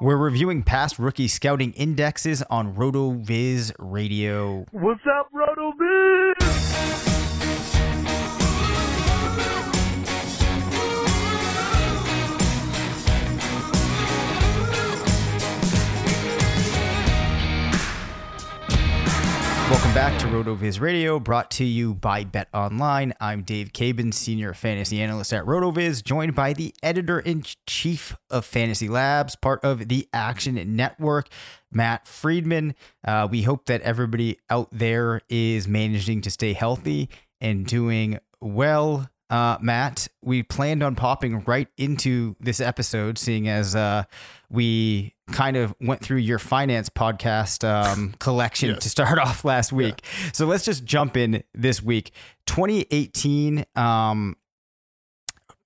We're reviewing past rookie scouting indexes on RotoViz Radio. What's up, RotoViz? Back to RotoViz Radio, brought to you by Bet Online. I'm Dave Caban, Senior Fantasy Analyst at RotoViz, joined by the Editor in Chief of Fantasy Labs, part of the Action Network, Matt Freedman. Uh, we hope that everybody out there is managing to stay healthy and doing well. Uh, Matt, we planned on popping right into this episode, seeing as uh, we kind of went through your finance podcast um, collection Yes. to start off last week. So let's just jump in this week. 2018, um,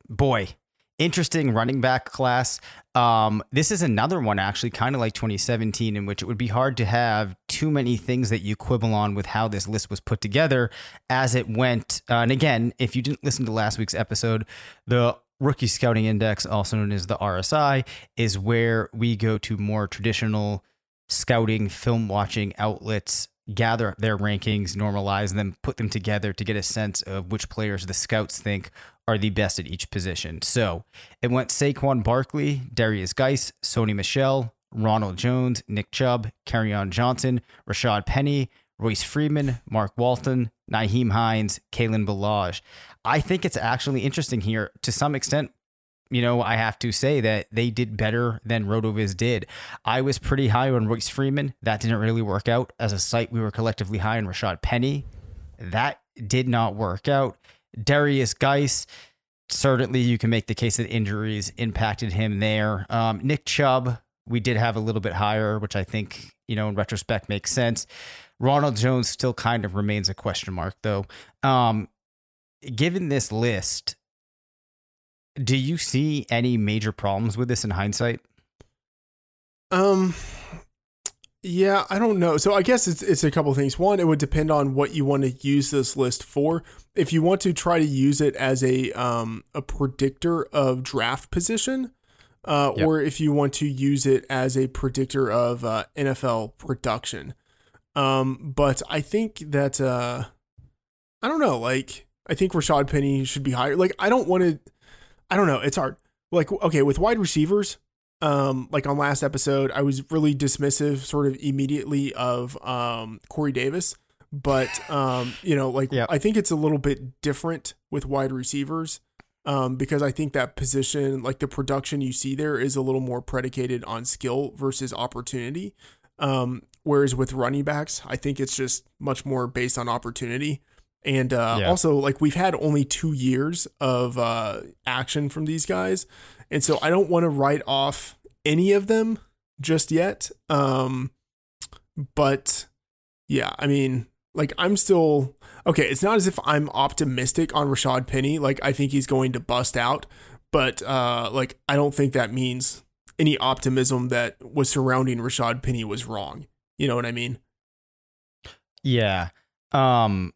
boy, interesting running back class. Um, this is another one actually, kind of like 2017, in which it would be hard to have too many things that you quibble on with how this list was put together as it went. Uh, and again, if you didn't listen to last week's episode, the Rookie Scouting Index, also known as the RSI, is where we go to more traditional scouting, film watching outlets, gather up their rankings, normalize them, put them together to get a sense of which players the scouts think are the best at each position. So it went Saquon Barkley, Derrius Guice, Sony Michel, Ronald Jones, Nick Chubb, Kerryon Johnson, Rashad Penny, Royce Freeman, Mark Walton, Nyheim Hines, Kalen Ballage. I think it's actually interesting here to some extent. You know, I have to say that they did better than RotoViz did. I was pretty high on Royce Freeman. That didn't really work out. As a site, we were collectively high on Rashad Penny. That did not work out. Derrius Guice, certainly you can make the case that injuries impacted him there. Um, Nick Chubb, we did have a little bit higher, which I think, you know, in retrospect makes sense. Ronald Jones still kind of remains a question mark, though. Um, given this list, do you see any major problems with this in hindsight? Um, yeah, I don't know. So I guess it's it's a couple things. One, it would depend on what you want to use this list for. If you want to try to use it as a um a predictor of draft position, uh, Yep. or if you want to use it as a predictor of uh, NFL production. Um, but I think that uh, I don't know. Like I think Rashad Penny should be higher. Like I don't want to. I don't know. It's hard. like okay with wide receivers um like on last episode i was really dismissive sort of immediately of um corey davis but um you know like Yep. i think it's a little bit different with wide receivers um because i think that position like the production you see there is a little more predicated on skill versus opportunity um whereas with running backs i think it's just much more based on opportunity and uh, Yeah. also, like we've had only two years of uh, action from these guys, and so I don't want to write off any of them just yet. Um, but yeah, I mean, like I'm still okay. It's not as if I'm optimistic on Rashad Penny. Like I think he's going to bust out, but uh, like I don't think that means any optimism that was surrounding Rashad Penny was wrong. You know what I mean? Yeah. Um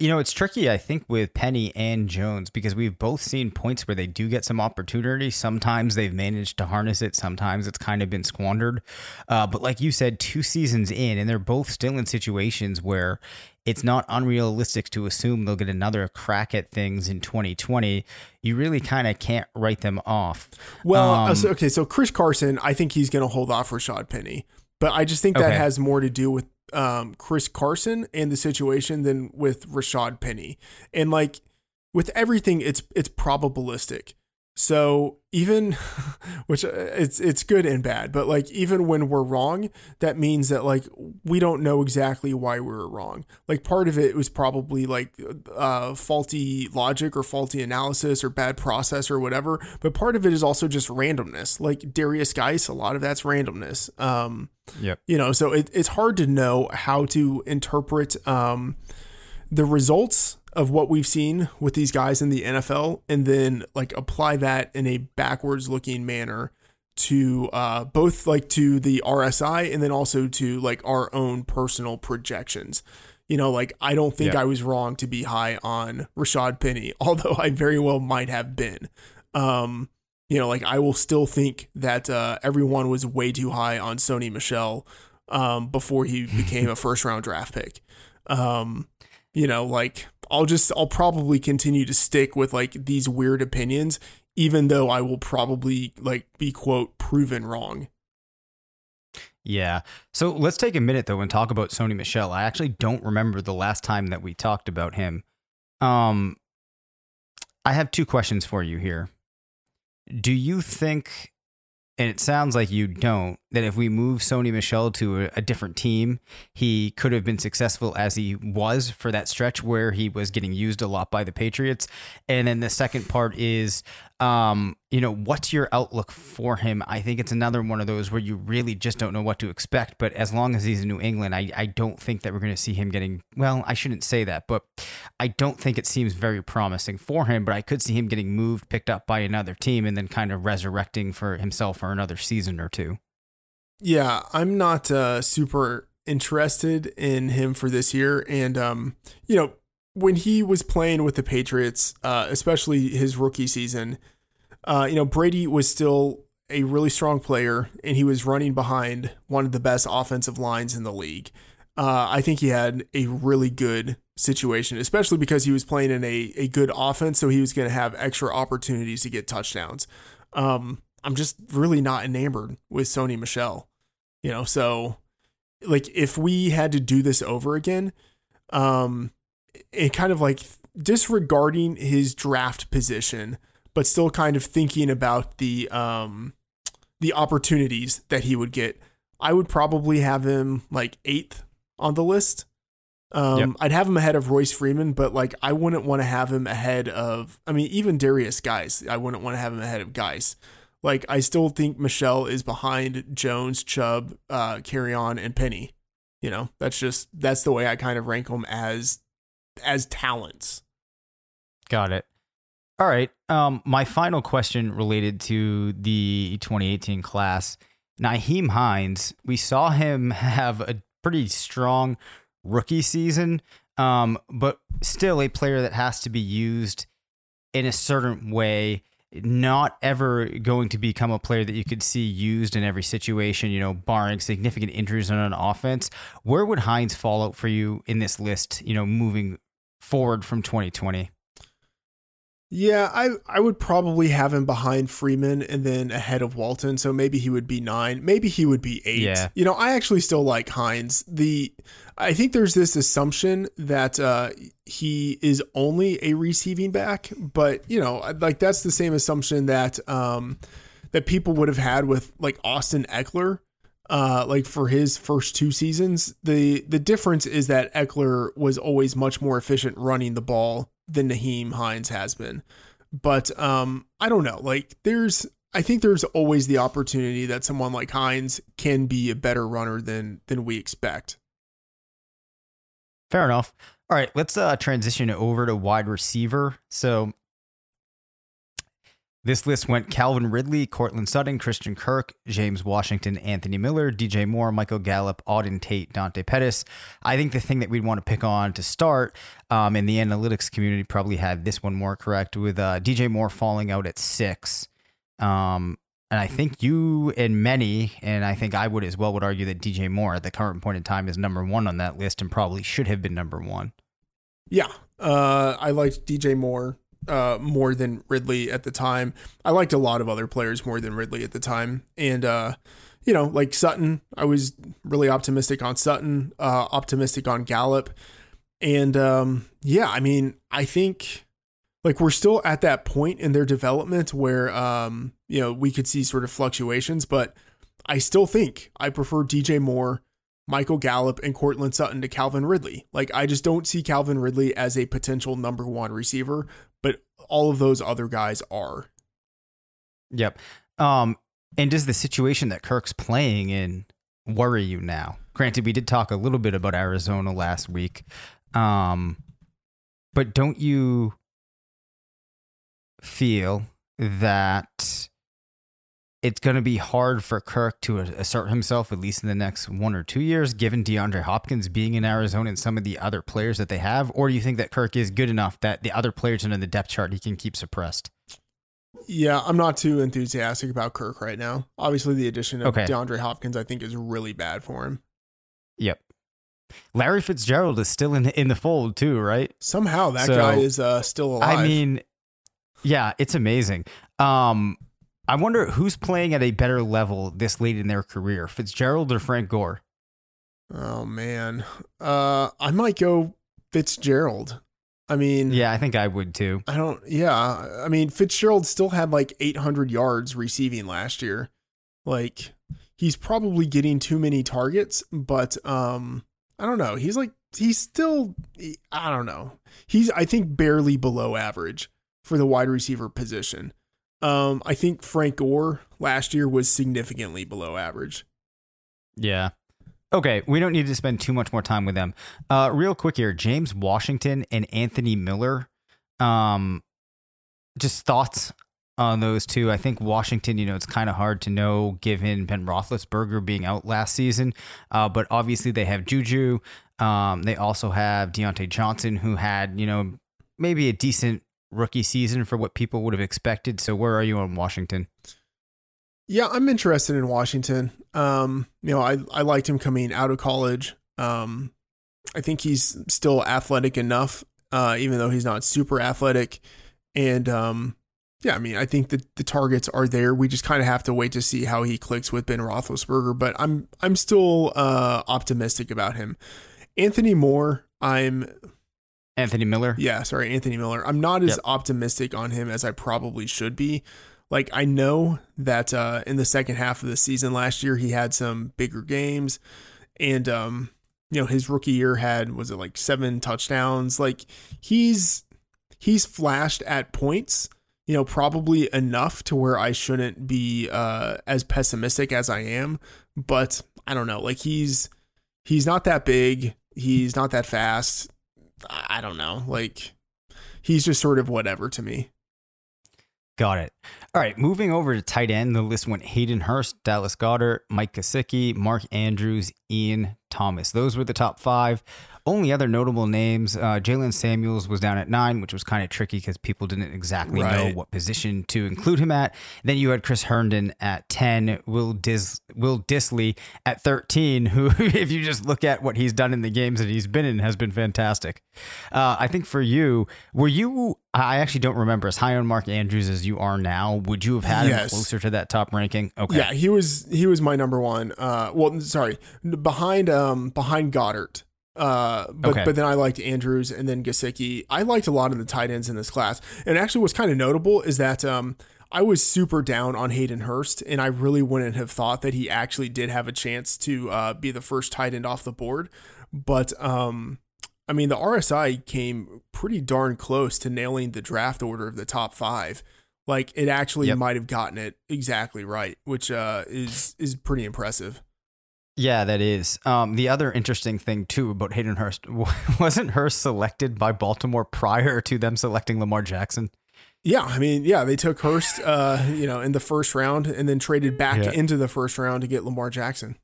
you know, it's tricky I think with Penny and Jones because we've both seen points where they do get some opportunity. Sometimes they've managed to harness it, sometimes it's kind of been squandered. Uh, but like you said, two seasons in and they're both still in situations where it's not unrealistic to assume they'll get another crack at things in 2020. You really kind of can't write them off. Well, Um, uh, okay, so Chris Carson, I think he's going to hold off Rashad Penny, but I just think that Okay. has more to do with um, Chris Carson and the situation than with Rashad Penny. And like with everything, it's it's probabilistic. So even, which uh, it's it's good and bad, but like even when we're wrong, that means that like we don't know exactly why we were wrong. Like part of it was probably like uh, faulty logic or faulty analysis or bad process or whatever, but part of it is also just randomness. Like Derrius Guice, a lot of that's randomness. Um, Yep. you know, so it, it's hard to know how to interpret um, the results of what we've seen with these guys in the NFL and then like apply that in a backwards looking manner to uh, both like to the RSI and then also to like our own personal projections. You know, like I don't think Yeah. I was wrong to be high on Rashad Penny, although I very well might have been. Um, you know, like I will still think that uh, everyone was way too high on Sony Michel um, before he became a first round draft pick. Um, you know, like I'll just I'll probably continue to stick with like these weird opinions, even though I will probably like be quote proven wrong. Yeah. So let's take a minute though and talk about Sony Michel. I actually don't remember the last time that we talked about him. Um I have two questions for you here. Do you think and it sounds like you don't that if we move Sony Michel to a, a different team, he could have been successful as he was for that stretch where he was getting used a lot by the Patriots. And then the second part is um, you know, what's your outlook for him? I think it's another one of those where you really just don't know what to expect. But as long as he's in New England, I, I don't think that we're going to see him getting, well, I shouldn't say that, but I don't think it seems very promising for him. But I could see him getting moved, picked up by another team, and then kind of resurrecting for himself for another season or two. Yeah, I'm not uh, super interested in him for this year, and um, you know, when he was playing with the Patriots, uh, especially his rookie season, uh, you know, Brady was still a really strong player, and he was running behind one of the best offensive lines in the league. Uh, I think he had a really good situation, especially because he was playing in a, a good offense, so he was going to have extra opportunities to get touchdowns. Um, I'm just really not enamored with Sony Michel, you know. So, like, if we had to do this over again, um, it kind of like disregarding his draft position, but still kind of thinking about the um the opportunities that he would get. I would probably have him like eighth on the list. Um, Yep. I'd have him ahead of Royce Freeman, but like I wouldn't want to have him ahead of. I mean, even Derrius Guice, I wouldn't want to have him ahead of Guice. Like I still think Michel is behind Jones, Chubb, uh, Kerryon, and Penny. You know, that's just that's the way I kind of rank them as as talents. Got it. All right. Um, my final question related to the 2018 class. Nyheim Hines, we saw him have a pretty strong rookie season, um, but still a player that has to be used in a certain way. Not ever going to become a player that you could see used in every situation, you know, barring significant injuries on an offense. Where would Hines fall out for you in this list, you know, moving forward from 2020? Yeah, I I would probably have him behind Freeman and then ahead of Walton. So maybe he would be nine. Maybe he would be eight. Yeah. You know, I actually still like Hines. The I think there's this assumption that uh, he is only a receiving back, but you know, like that's the same assumption that um, that people would have had with like Austin Ekeler. Uh, like for his first two seasons, the the difference is that Ekeler was always much more efficient running the ball than Nyheim Hines has been. But um, I don't know. Like there's I think there's always the opportunity that someone like Hines can be a better runner than than we expect. Fair enough. All right, let's uh, transition over to wide receiver. So this list went Calvin Ridley, Courtland Sutton, Christian Kirk, James Washington, Anthony Miller, DJ Moore, Michael Gallup, Auden Tate, Dante Pettis. I think the thing that we'd want to pick on to start, um, the analytics community probably had this one more correct, with uh, DJ Moore falling out at six. Um, and I think you and many, and I think I would as well, would argue that DJ Moore at the current point in time is number one on that list and probably should have been number one. Yeah, uh, I liked DJ Moore uh, more than Ridley at the time. I liked a lot of other players more than Ridley at the time, and uh, you know, like Sutton, I was really optimistic on Sutton, uh, optimistic on Gallup, and um, yeah, I mean, I think like we're still at that point in their development where um, you know we could see sort of fluctuations, but I still think I prefer DJ Moore. Michael Gallup and Courtland Sutton to Calvin Ridley. Like, I just don't see Calvin Ridley as a potential number one receiver, but all of those other guys are. Yep. Um, and does the situation that Kirk's playing in worry you now? Granted, we did talk a little bit about Arizona last week. Um, but don't you feel that it's going to be hard for Kirk to assert himself, at least in the next one or two years, given DeAndre Hopkins being in Arizona and some of the other players that they have? Or do you think that Kirk is good enough that the other players in the depth chart he can keep suppressed? Yeah, I'm not too enthusiastic about Kirk right now. Obviously, the addition of Okay. DeAndre Hopkins, I think, is really bad for him. Yep. Larry Fitzgerald is still in in the fold too, right? Somehow that So, guy is uh, still alive. I mean, yeah, it's amazing. Um, I wonder who's playing at a better level this late in their career, Fitzgerald or Frank Gore? oh man, uh, I might go Fitzgerald. I mean, Yeah, I think I would too. I don't. Yeah, I mean Fitzgerald still had like 800 yards receiving last year. Like he's probably getting too many targets, but um, I don't know. He's like he's still. I don't know. He's I think barely below average for the wide receiver position. Um, I think Frank Gore last year was significantly below average. Yeah. Okay, we don't need to spend too much more time with them. Uh, real quick here, James Washington and Anthony Miller. Um, just thoughts on those two. I think Washington, you know, it's kind of hard to know given Ben Roethlisberger being out last season, uh, but obviously they have Juju. Um, they also have Diontae Johnson, who had, you know, maybe a decent rookie season for what people would have expected. So where are you on Washington? Yeah, I'm interested in Washington. Um, you know, I I liked him coming out of college. Um, I think he's still athletic enough, uh, even though he's not super athletic. And um, yeah, I mean, I think that the targets are there. We just kind of have to wait to see how he clicks with Ben Roethlisberger. But I'm I'm still uh, optimistic about him. Anthony Moore, I'm Anthony Miller? yeah, sorry, Anthony Miller. I'm not as Yep. optimistic on him as I probably should be. Like I know that uh, in the second half of the season last year he had some bigger games, and um, you know his rookie year had was it like seven touchdowns. Like he's he's flashed at points, you know, probably enough to where I shouldn't be uh, as pessimistic as I am. But I don't know. Like he's he's not that big. He's not that fast. I don't know. Like he's just sort of whatever to me. Got it. All right, moving over to tight end, the list went Hayden Hurst, Dallas Goedert, Mike Gesicki, Mark Andrews, Ian Thomas. Those were the top five. Only other notable names, uh, Jaylen Samuels was down at nine, which was kind of tricky because people didn't exactly know what position to include him at. Then you had Chris Herndon at 10, Will, Dis- Will Dissly at 13, who, if you just look at what he's done in the games that he's been in, has been fantastic. Uh, I think for you, were you, I actually don't remember, as high on Mark Andrews as you are now, would you have had him closer to that top ranking? Okay. Yeah, he was he was my number one. Uh, well, sorry, behind um behind Goedert. Uh, but Okay. but then I liked Andrews and then Gesicki. I liked a lot of the tight ends in this class. And actually, what's kind of notable is that um I was super down on Hayden Hurst, and I really wouldn't have thought that he actually did have a chance to uh, be the first tight end off the board. But um, I mean, the RSI came pretty darn close to nailing the draft order of the top five. Like it actually Yep. might have gotten it exactly right, which uh, is is pretty impressive. Yeah, that is. Um, the other interesting thing too about Hayden Hurst wasn't Hurst selected by Baltimore prior to them selecting Lamar Jackson. Yeah, I mean, yeah, they took Hurst, uh, you know, in the first round, and then traded back Yeah. into the first round to get Lamar Jackson.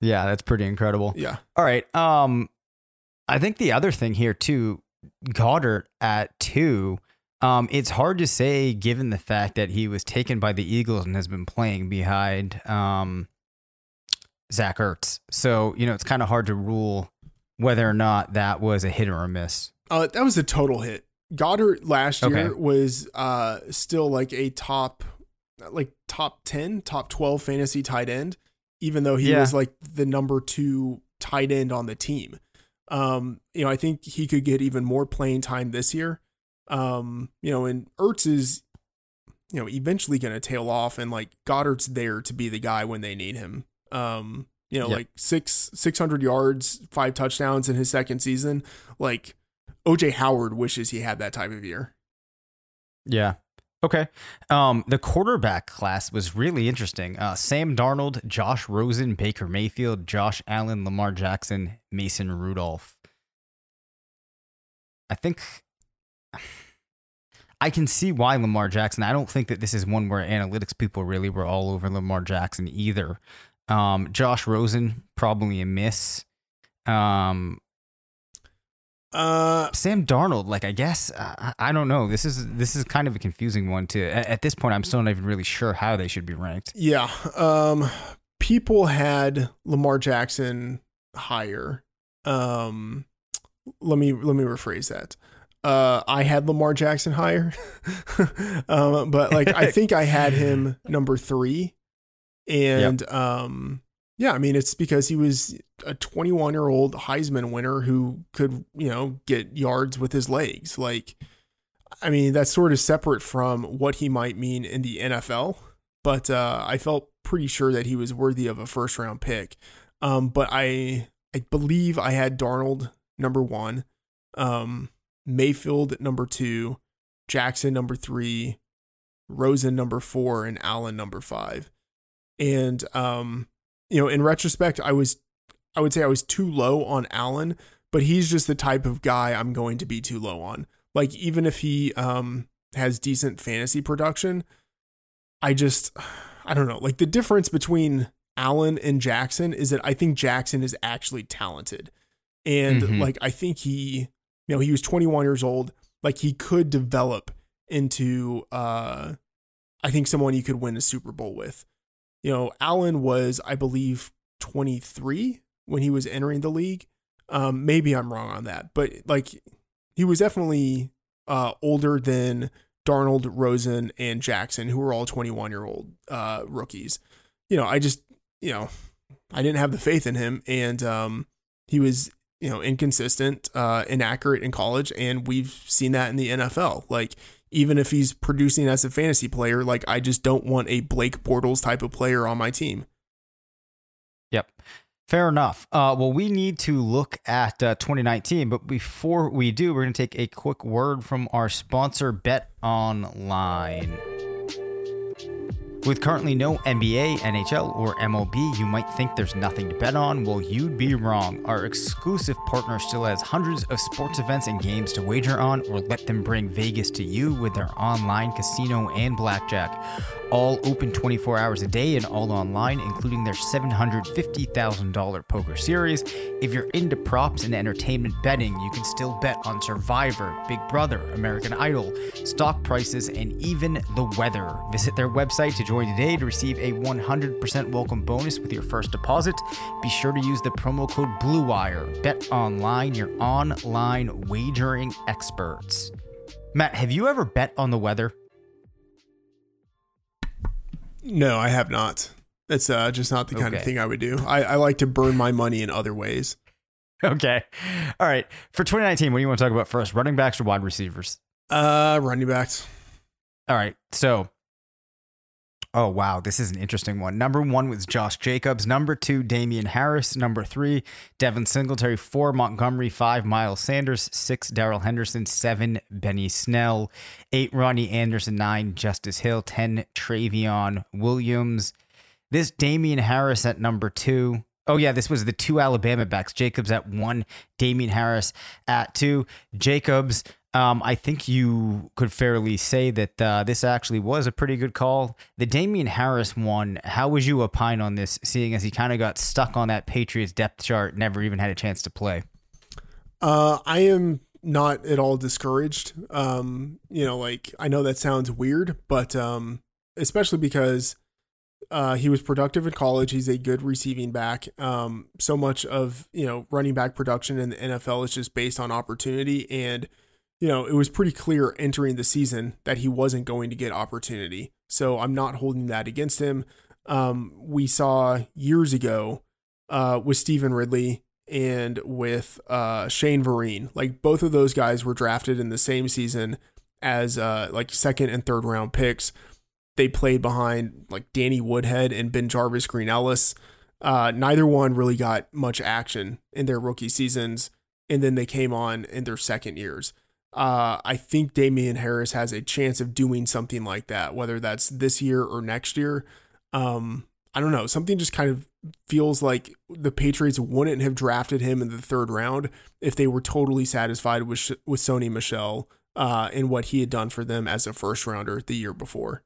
Yeah, that's pretty incredible. Yeah, All right. Um, I think the other thing here too, Goedert at two. Um, it's hard to say given the fact that he was taken by the Eagles and has been playing behind um, Zach Ertz. So you know it's kind of hard to rule whether or not that was a hit or a miss. uh, that was a total hit. Goedert last year was uh, still like a top, like top ten, top twelve fantasy tight end, even though he Yeah. was like the number two tight end on the team. Um, you know, I think he could get even more playing time this year. Um, you know, and Ertz is, you know, eventually going to tail off, and like Goedert's there to be the guy when they need him. Um, you know, Yep. like six six hundred yards, five touchdowns in his second season. Like OJ Howard wishes he had that type of year. Yeah. Okay. Um, the quarterback class was really interesting. Uh, Sam Darnold, Josh Rosen, Baker Mayfield, Josh Allen, Lamar Jackson, Mason Rudolph. I think I can see why Lamar Jackson. I don't think that this is one where analytics people really were all over Lamar Jackson either. Um, Josh Rosen, probably a miss. Um, Uh, Sam Darnold, like I guess I I don't know. This is this is kind of a confusing one too. At, at this point, I'm still not even really sure how they should be ranked. yeah. Um, people had Lamar Jackson higher. Um, let me let me rephrase that. Uh, I had Lamar Jackson higher, um, but like I think I had him number three, and um, yeah, I mean it's because he was a 21 year old Heisman winner who could you know get yards with his legs. Like, I mean that's sort of separate from what he might mean in the NFL, but uh, I felt pretty sure that he was worthy of a first round pick. Um, but I I believe I had Darnold number one, um, Mayfield number two, Jackson number three, Rosen number four, and Allen number five. And um, you know, in retrospect, I was I would say I was too low on Allen, but he's just the type of guy I'm going to be too low on. Like even if he um has decent fantasy production, I just I don't know. Like the difference between Allen and Jackson is that I think Jackson is actually talented. And Mhm. like I think he you know, he was 21 years old. Like he could develop into uh I think someone you could win a Super Bowl with. You know, Allen was I believe 23 when he was entering the league. Um maybe I'm wrong on that, but like he was definitely uh older than Darnold, Rosen, and Jackson, who were all 21 year old uh, rookies. You know, I just, you know, I didn't have the faith in him, and um, he was, you know, inconsistent, uh, inaccurate in college, and we've seen that in the NFL. Like, even if he's producing as a fantasy player, like I just don't want a Blake Bortles type of player on my team. Yep. Fair enough. Uh, well, we need to look at uh, 2019, but before we do, we're going to take a quick word from our sponsor, Bet Online. With currently no NBA, NHL, or MLB, you might think there's nothing to bet on. Well, you'd be wrong. Our exclusive partner still has hundreds of sports events and games to wager on, or let them bring Vegas to you with their online casino and blackjack all open 24 hours a day and all online, including their $750,000 poker series. If you're into props and entertainment betting, you can still bet on Survivor, Big Brother, American Idol, stock prices, and even the weather. Visit their website to join today to receive a 100% welcome bonus with your first deposit. Be sure to use the promo code BLUEWIRE. Bet online, your online wagering experts. Matt, have you ever bet on the weather? No, I have not. It's uh, just not the kind of thing I would do. I, I like to burn my money in other ways. Okay. All right. For 2019, what do you want to talk about first? Running backs or wide receivers? Uh, running backs. All right. So, oh, wow. This is an interesting one. Number one was Josh Jacobs. Number two, Damien Harris. Number three, Devin Singletary. Four, Montgomery. Five, Miles Sanders. Six, Darrell Henderson. Seven, Benny Snell. Eight, Ronnie Anderson. Nine, Justice Hill. Ten, Trayveon Williams. This Damien Harris at number two. Oh, yeah, this was the two Alabama backs. Jacobs at one, Damien Harris at two. Jacobs, um, I think you could fairly say that uh, this actually was a pretty good call. The Damien Harris one, how would you opine on this, seeing as he kind of got stuck on that Patriots depth chart, never even had a chance to play? Uh, I am not at all discouraged. Um, you know, like I know that sounds weird, but um, especially because uh, he was productive in college. He's a good receiving back. Um, so much of you know running back production in the NFL is just based on opportunity, and you know it was pretty clear entering the season that he wasn't going to get opportunity. So I'm not holding that against him. Um, we saw years ago uh, with Stevan Ridley and with uh, Shane Vereen. Like both of those guys were drafted in the same season as uh, like second and third round picks. They played behind like Danny Woodhead and BenJarvus Green-Ellis. Uh, neither one really got much action in their rookie seasons, and then they came on in their second years. Uh, I think Damien Harris has a chance of doing something like that, whether that's this year or next year. Um, I don't know. Something just kind of feels like the Patriots wouldn't have drafted him in the third round if they were totally satisfied with with Sony Michel uh, and what he had done for them as a first rounder the year before.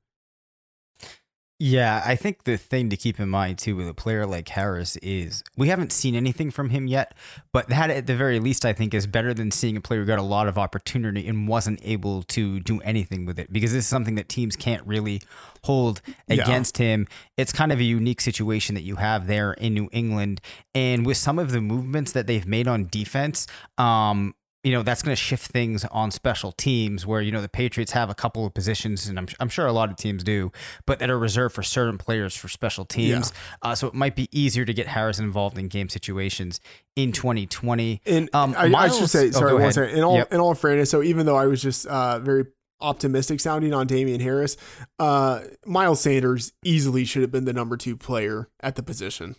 Yeah, I think the thing to keep in mind too with a player like Harris is we haven't seen anything from him yet, but that at the very least I think is better than seeing a player who got a lot of opportunity and wasn't able to do anything with it because this is something that teams can't really hold Yeah. against him. It's kind of a unique situation that you have there in New England and with some of the movements that they've made on defense, um you know that's going to shift things on special teams where you know the Patriots have a couple of positions and I'm, I'm sure a lot of teams do but that are reserved for certain players for special teams uh, so it might be easier to get Harris involved in game situations in 2020 And Um, I, I should say, oh, sorry, go one ahead. second. In all, Yep. in all fairness, so even though I was just uh, very optimistic sounding on Damien Harris, uh, Miles Sanders easily should have been the number two player at the position.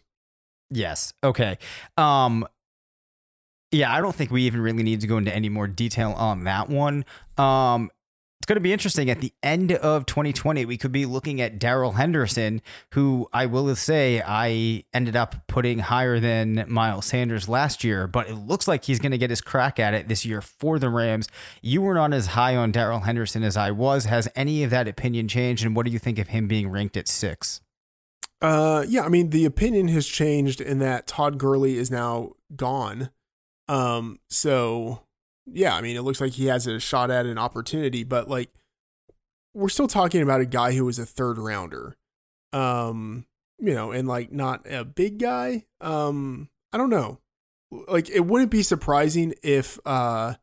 Yes. Okay. Um yeah, I don't think we even really need to go into any more detail on that one. Um it's going to be interesting at the end of 2020 we could be looking at Darrell Henderson who I will say I ended up putting higher than Miles Sanders last year, but it looks like he's going to get his crack at it this year for the Rams. You were not as high on Darrell Henderson as I was. Has any of that opinion changed and what do you think of him being ranked at 6? Uh, yeah, I mean the opinion has changed in that Todd Gurley is now gone. Um, so yeah, I mean it looks like he has a shot at an opportunity, but like we're still talking about a guy who was a third rounder. Um, you know, and like not a big guy. Um, I don't know. Like it wouldn't be surprising if uh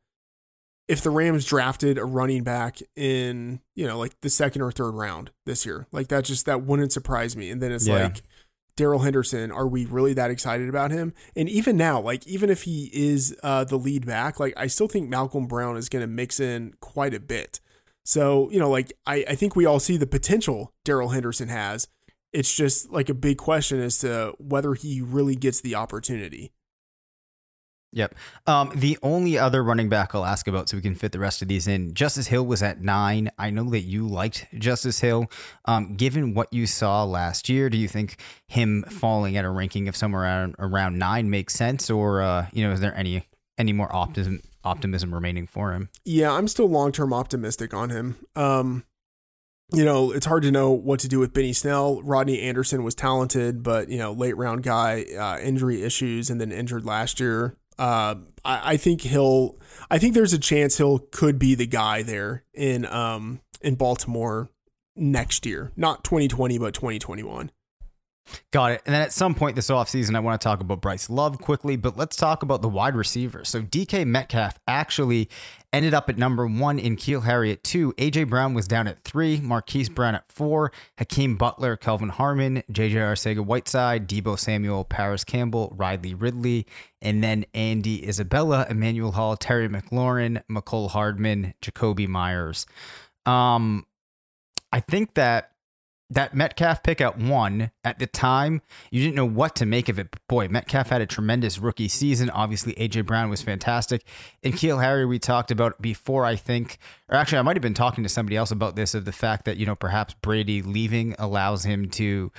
if the Rams drafted a running back in, you know, like the second or third round this year. Like that just that wouldn't surprise me. And then it's Yeah. like Darrell Henderson, are we really that excited about him? And even now, like even if he is uh the lead back, like I still think Malcolm Brown is gonna mix in quite a bit. So, you know, like I, I think we all see the potential Darrell Henderson has. It's just like a big question as to whether he really gets the opportunity. Yep. Um, the only other running back I'll ask about so we can fit the rest of these in, Justice Hill was at nine. I know that you liked Justice Hill. Um, given what you saw last year, do you think him falling at a ranking of somewhere around around nine makes sense, or uh, you know, is there any any more optimism optimism remaining for him? Yeah, I'm still long term optimistic on him. Um, you know, it's hard to know what to do with Benny Snell. Rodney Anderson was talented, but you know, late round guy, uh, injury issues, and then injured last year. Uh, I, I, think he'll. I think there's a chance he'll could be the guy there in um in Baltimore next year, not 2020, but 2021. Got it. And then at some point this offseason, I want to talk about Bryce Love quickly, but let's talk about the wide receivers. So DK Metcalf actually ended up at number one N'Keal Harry at two. AJ Brown was down at three, Marquise Brown at four, Hakeem Butler, Kelvin Harmon, JJ Arcega Whiteside, Deebo Samuel, Parris Campbell, Riley Ridley, and then Andy Isabella, Emmanuel Hall, Terry McLaurin, Mecole Hardman, Jakobi Meyers. Um, I think that that Metcalf pick at one at the time, you didn't know what to make of it. Boy, Metcalf had a tremendous rookie season. Obviously, AJ Brown was fantastic. N'Keal Harry, we talked about before, I think, or actually, I might have been talking to somebody else about this of the fact that, you know, perhaps Brady leaving allows him to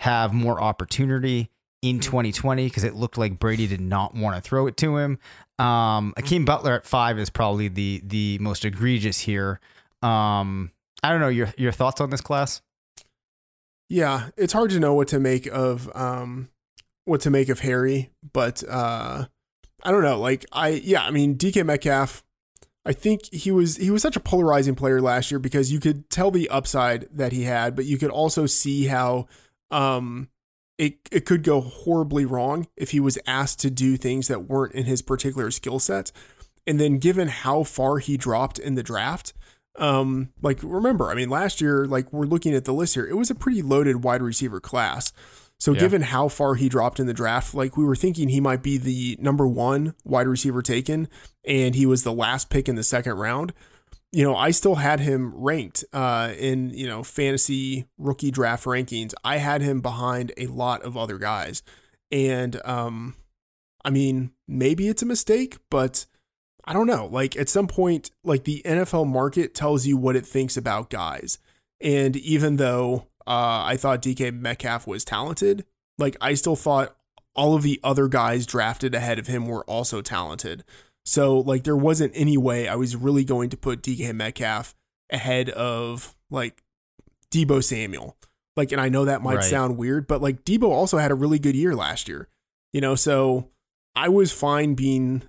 have more opportunity in 2020 because it looked like Brady did not want to throw it to him. Um, Hakeem Butler at five is probably the the most egregious here. Um, I don't know your your thoughts on this class. Yeah, it's hard to know what to make of um what to make of Harry, but uh I don't know. Like I yeah, I mean DK Metcalf I think he was he was such a polarizing player last year because you could tell the upside that he had, but you could also see how um it it could go horribly wrong if he was asked to do things that weren't in his particular skill set. And then given how far he dropped in the draft, um, like remember, I mean, last year, like we're looking at the list here, it was a pretty loaded wide receiver class. So yeah. given how far he dropped in the draft, like we were thinking he might be the number one wide receiver taken, and he was the last pick in the second round. You know, I still had him ranked uh, in you know fantasy rookie draft rankings. I had him behind a lot of other guys, and um, I mean, maybe it's a mistake, but I don't know. Like at some point, like the NFL market tells you what it thinks about guys. And even though uh, I thought DK Metcalf was talented, like I still thought all of the other guys drafted ahead of him were also talented. So like there wasn't any way I was really going to put DK Metcalf ahead of like Deebo Samuel. Like, and I know that might right. sound weird, but like Deebo also had a really good year last year, you know. So I was fine being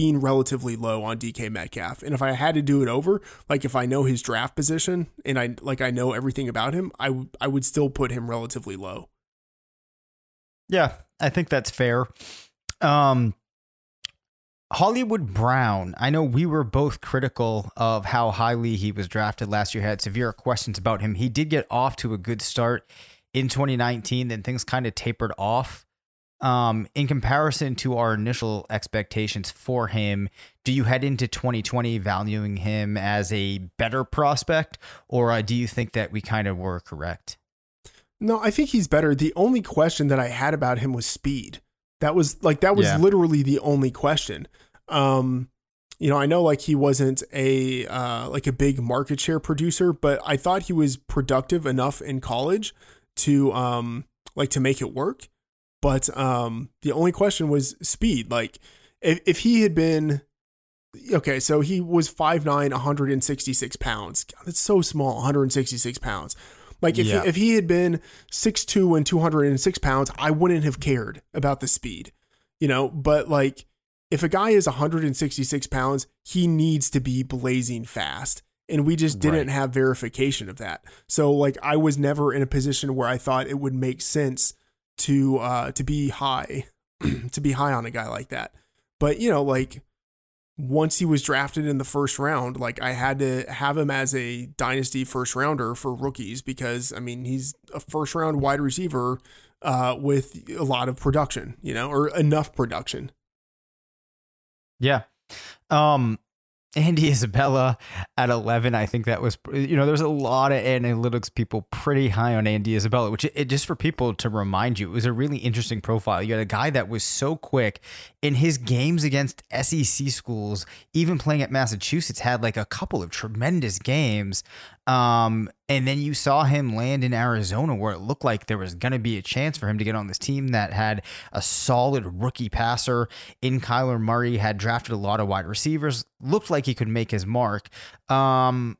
being relatively low on DK Metcalf. And if I had to do it over, like if I know his draft position and I like I know everything about him, I w- I would still put him relatively low. Yeah, I think that's fair. Um Hollywood Brown, I know we were both critical of how highly he was drafted last year. Had severe questions about him. He did get off to a good start in 2019, then things kind of tapered off um, in comparison to our initial expectations for him, do you head into 2020 valuing him as a better prospect, or uh, do you think that we kind of were correct? No, I think he's better. The only question that I had about him was speed. That was like that was yeah. literally the only question. Um, you know, I know like he wasn't a uh, like a big market share producer, but I thought he was productive enough in college to um like to make it work. But um, the only question was speed. Like if, if he had been okay, so he was 5'9, 166 pounds. God, that's so small, 166 pounds. Like if, yeah. he, if he had been 6'2 and 206 pounds, I wouldn't have cared about the speed, you know, but like if a guy is 166 pounds, he needs to be blazing fast. And we just didn't right. have verification of that. So like I was never in a position where I thought it would make sense to uh to be high to be high on a guy like that. But you know, like once he was drafted in the first round, like I had to have him as a dynasty first rounder for rookies because I mean he's a first round wide receiver uh, with a lot of production, you know, or enough production. Yeah. Um, Andy Isabella at 11. I think that was, you know, there's a lot of analytics people pretty high on Andy Isabella, which it, just for people to remind you, it was a really interesting profile. You had a guy that was so quick in his games against SEC schools, even playing at Massachusetts, had like a couple of tremendous games. Um, and then you saw him land in Arizona where it looked like there was going to be a chance for him to get on this team that had a solid rookie passer in Kyler Murray, had drafted a lot of wide receivers, looked like he could make his mark. Um,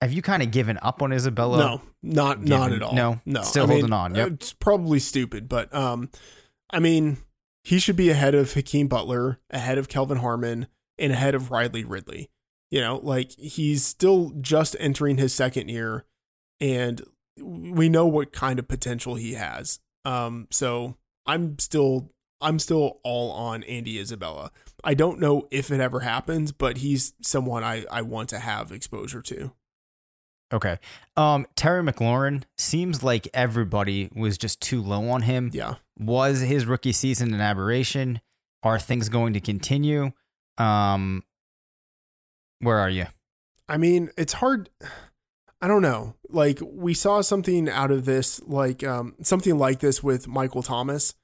have you kind of given up on Isabella? No, not Given- not at all. no? no. Still I mean, holding on, yep. It's probably stupid, but um, I mean, he should be ahead of Hakeem Butler, ahead of Kelvin Harmon, and ahead of Riley Ridley. You know, like he's still just entering his second year, and we know what kind of potential he has. Um, so I'm still I'm still all on Andy Isabella. I don't know if it ever happens, but he's someone I, I want to have exposure to. Okay. Um, Terry McLaurin seems like everybody was just too low on him. Yeah. Was his rookie season an aberration? Are things going to continue? Um, where are you? I mean, it's hard. I don't know. Like we saw something out of this, like um, something like this with Michael Thomas,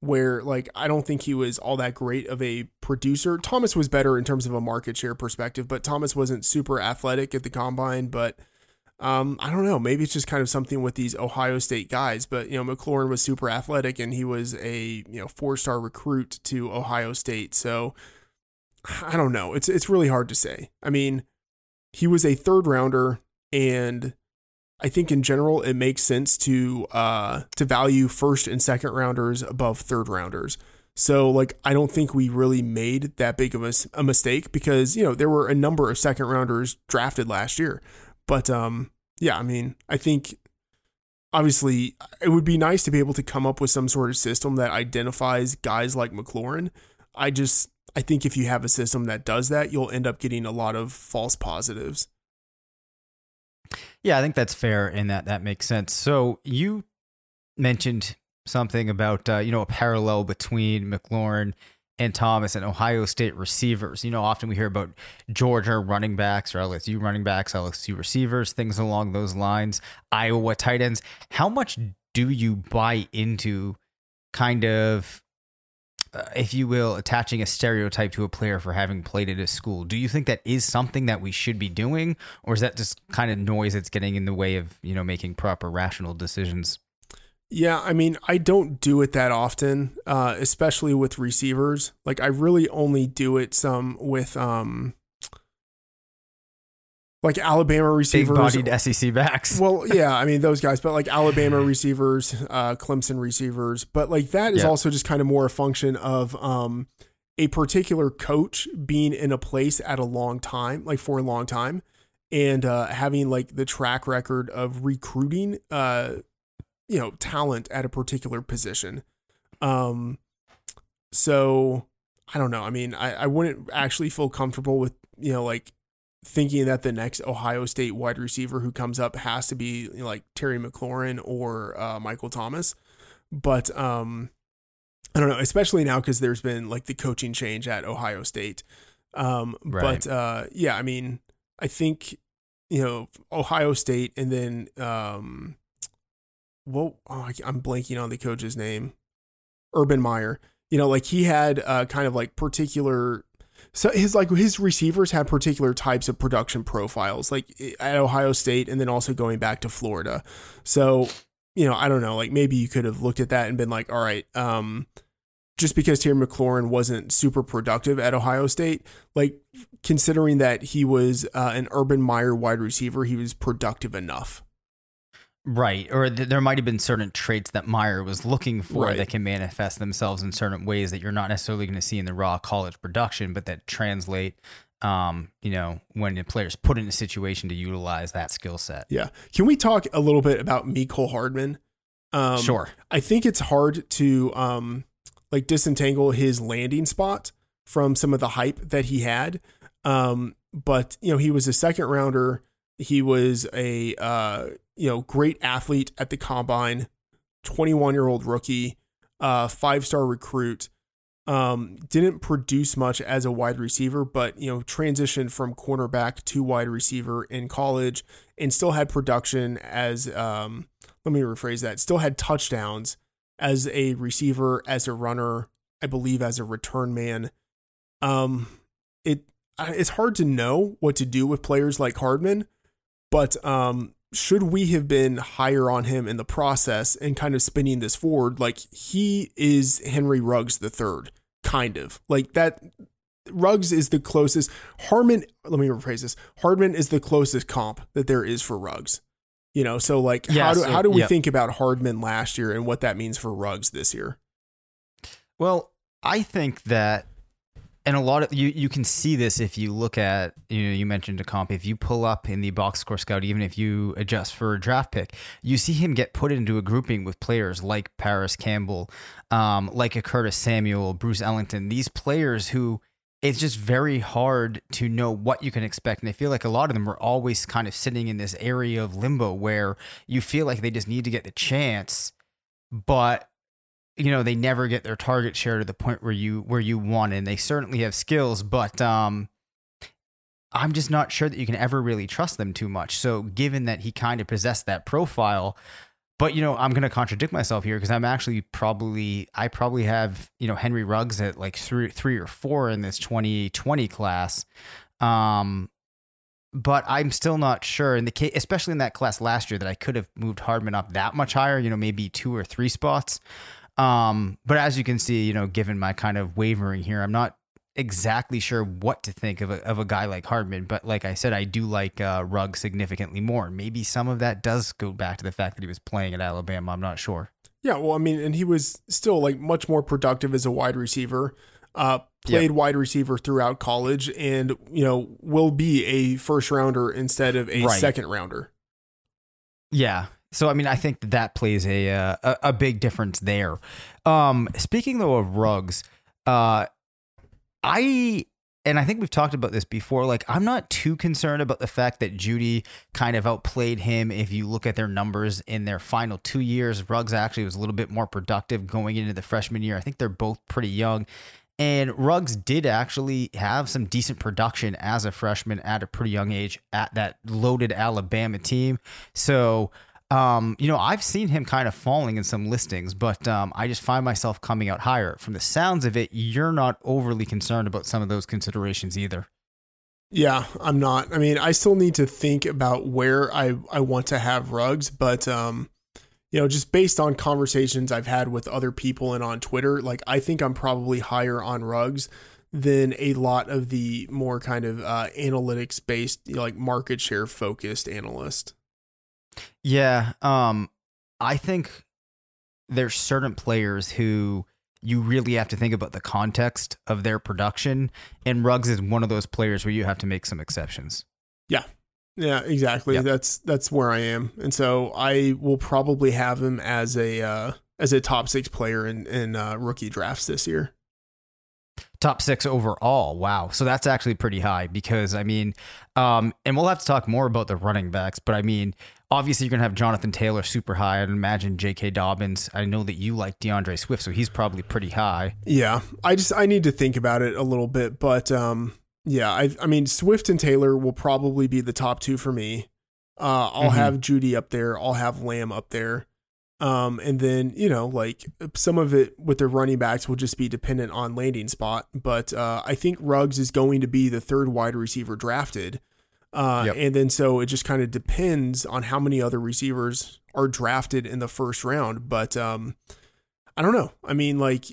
where like I don't think he was all that great of a producer. Thomas was better in terms of a market share perspective, but Thomas wasn't super athletic at the combine. But um, I don't know. Maybe it's just kind of something with these Ohio State guys. But you know, McLaurin was super athletic, and he was a you know four star recruit to Ohio State. So I don't know. It's it's really hard to say. I mean, he was a third rounder, and I think in general it makes sense to uh to value first and second rounders above third rounders. So like I don't think we really made that big of a, a mistake because you know there were a number of second rounders drafted last year. But um yeah, I mean, I think obviously it would be nice to be able to come up with some sort of system that identifies guys like McLaurin. I just I think if you have a system that does that, you'll end up getting a lot of false positives. Yeah, I think that's fair and that that makes sense. So you mentioned something about uh, you know a parallel between McLaurin and Thomas and Ohio State receivers. You know, often we hear about Georgia running backs or LSU running backs, LSU receivers, things along those lines. Iowa tight ends. How much do you buy into kind of uh, if you will, attaching a stereotype to a player for having played at a school. Do you think that is something that we should be doing, or is that just kind of noise that's getting in the way of you know making proper rational decisions? Yeah, I mean, I don't do it that often, uh, especially with receivers. Like, I really only do it some with, um, like Alabama receivers. Big-bodied SEC backs. Well, yeah, I mean those guys, but like Alabama receivers, uh, Clemson receivers, but like that is Yeah. also just kind of more a function of um, a particular coach being in a place at a long time, like for a long time, and uh, having like the track record of recruiting, uh, you know, talent at a particular position. Um, so I don't know. I mean, I, I wouldn't actually feel comfortable with you know like thinking that the next Ohio State wide receiver who comes up has to be you know, like Terry McLaurin or uh, Michael Thomas. But um, I don't know, especially now because there's been like the coaching change at Ohio State. Um, Right. But uh, yeah, I mean, I think you know Ohio State, and then um, well, oh, I'm blanking on the coach's name, Urban Meyer. You know, like he had uh, kind of like particular so his like his receivers had particular types of production profiles, like at Ohio State, and then also going back to Florida. So you know, I don't know, like maybe you could have looked at that and been like, all right, um, just because Terry McLaurin wasn't super productive at Ohio State, like considering that he was uh, an Urban Meyer wide receiver, he was productive enough. Right. Or th- there might have been certain traits that Meyer was looking for Right. that can manifest themselves in certain ways that you're not necessarily going to see in the raw college production, but that translate, um, you know, when the player's put in a situation to utilize that skill set. Yeah. Can we talk a little bit about Mecole Hardman? Um, sure. I think it's hard to um like disentangle his landing spot from some of the hype that he had. Um, but you know, he was a second rounder. He was a uh, you know, great athlete at the combine, 21 year old rookie, uh, five star recruit. Um, didn't produce much as a wide receiver, but you know, transitioned from cornerback to wide receiver in college, and still had production as um, let me rephrase that. Still had touchdowns as a receiver, as a runner, I believe as a return man. Um, it it's hard to know what to do with players like Hardman, but um, should we have been higher on him in the process and kind of spinning this forward? Like he is Henry Ruggs the third, kind of like that. Ruggs is the closest. Hardman, let me rephrase this. Hardman is the closest comp that there is for Ruggs. You know, so like, Yeah, how do so- how uh, do we yep. think about Hardman last year and what that means for Ruggs this year? Well, I think that, and a lot of you you can see this if you look at you know you mentioned a comp. If you pull up in the box score scout, even if you adjust for a draft pick, you see him get put into a grouping with players like Parris Campbell, um, like a Curtis Samuel, Bruce Ellington. These players who it's just very hard to know what you can expect. And I feel like a lot of them are always kind of sitting in this area of limbo where you feel like they just need to get the chance, but you know they never get their target share to the point where you where you want and they certainly have skills but um i'm just not sure that you can ever really trust them too much so given that he kind of possessed that profile but you know i'm going to contradict myself here because i'm actually probably i probably have you know henry ruggs at like three three or four in this 2020 class um but I'm still not sure in the case, especially in that class last year, that I could have moved Hardman up that much higher. You know, maybe two or three spots. Um, but as you can see, you know, given my kind of wavering here, I'm not exactly sure what to think of a, of a guy like Hardman. But like I said, I do like uh, Ruggs significantly more. Maybe some of that does go back to the fact that he was playing at Alabama. I'm not sure. Yeah, well, I mean, and he was still like much more productive as a wide receiver. Uh, played wide receiver throughout college, and you know will be a first rounder instead of a Right. second rounder. Yeah. So I mean, I think that, that plays a, uh, a a big difference there. Um, speaking though of Ruggs, uh, I and I think we've talked about this before. Like, I'm not too concerned about the fact that Jeudy kind of outplayed him. If you look at their numbers in their final two years, Ruggs actually was a little bit more productive going into the freshman year. I think they're both pretty young. And Ruggs did actually have some decent production as a freshman at a pretty young age at that loaded Alabama team. So, um, you know, I've seen him kind of falling in some listings, but um, I just find myself coming out higher. From the sounds of it, you're not overly concerned about some of those considerations either. Yeah, I'm not. I mean, I still need to think about where I I want to have Ruggs, but um, you know, just based on conversations I've had with other people and on Twitter, like I think I'm probably higher on Ruggs than a lot of the more kind of uh, analytics based, you know, like market share focused analyst. Yeah, um, I think there's certain players who you really have to think about the context of their production, and Ruggs is one of those players where you have to make some exceptions. Yeah, yeah, exactly. Yep. That's that's where I am, and so I will probably have him as a uh, as a top six player in in uh, rookie drafts this year. Top six overall. Wow. So that's actually pretty high because I mean, um, and we'll have to talk more about the running backs, but I mean, obviously you're gonna have Jonathan Taylor super high. I'd imagine J.K. Dobbins. I know that you like DeAndre Swift, so he's probably pretty high. Yeah, I just I need to think about it a little bit, but um, yeah, I I mean Swift and Taylor will probably be the top two for me. Uh, I'll Mhm. have Jeudy up there. I'll have Lamb up there. Um, and then you know, like some of it with the running backs will just be dependent on landing spot. But uh, I think Ruggs is going to be the third wide receiver drafted. Uh, Yep. and then so it just kind of depends on how many other receivers are drafted in the first round. But um, I don't know. I mean, like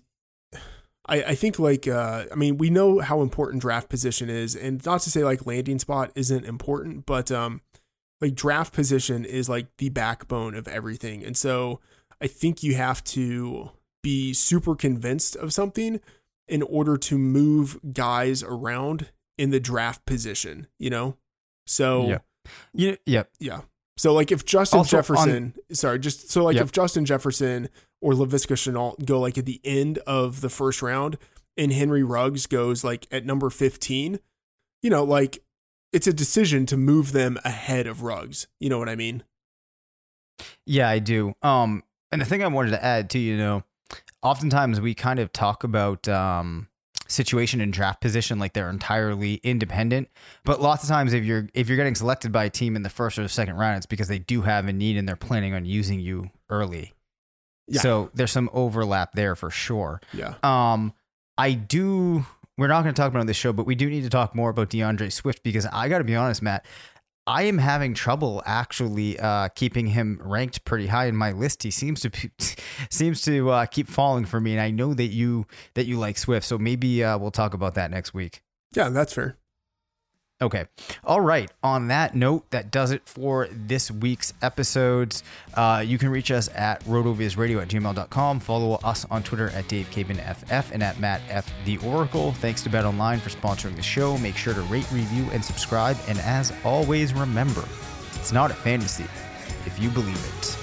I, I think like uh, I mean we know how important draft position is, and not to say like landing spot isn't important, but um, like draft position is like the backbone of everything, and so I think you have to be super convinced of something in order to move guys around in the draft position, you know. So Yeah. You, yep. yeah. So like if Justin Also, on- Jefferson, sorry, just so like if Justin Jefferson or Laviska Shenault go like at the end of the first round and Henry Ruggs goes like at number 15, you know, like it's a decision to move them ahead of Ruggs. You know what I mean? Yeah, I do. Um, and the thing I wanted to add too, you know, oftentimes we kind of talk about um, situation and draft position like they're entirely independent. But lots of times, if you're if you're getting selected by a team in the first or the second round, it's because they do have a need and they're planning on using you early. Yeah. So there's some overlap there for sure. Yeah. Um, I do. We're not going to talk about this show, but we do need to talk more about DeAndre Swift because I got to be honest, Matt. I am having trouble actually uh, keeping him ranked pretty high in my list. He seems to seems to uh, keep falling for me, and I know that you that you like Swift, so maybe uh, we'll talk about that next week. Yeah, that's fair. Okay. All right. On that note, that does it for this week's episodes. Uh, you can reach us at rotovizradio at gmail.com. Follow us on Twitter at DaveCabanFF and at Matt F. The Oracle. Thanks to Bet Online for sponsoring the show. Make sure to rate, review, and subscribe. And as always, remember, it's not a fantasy if you believe it.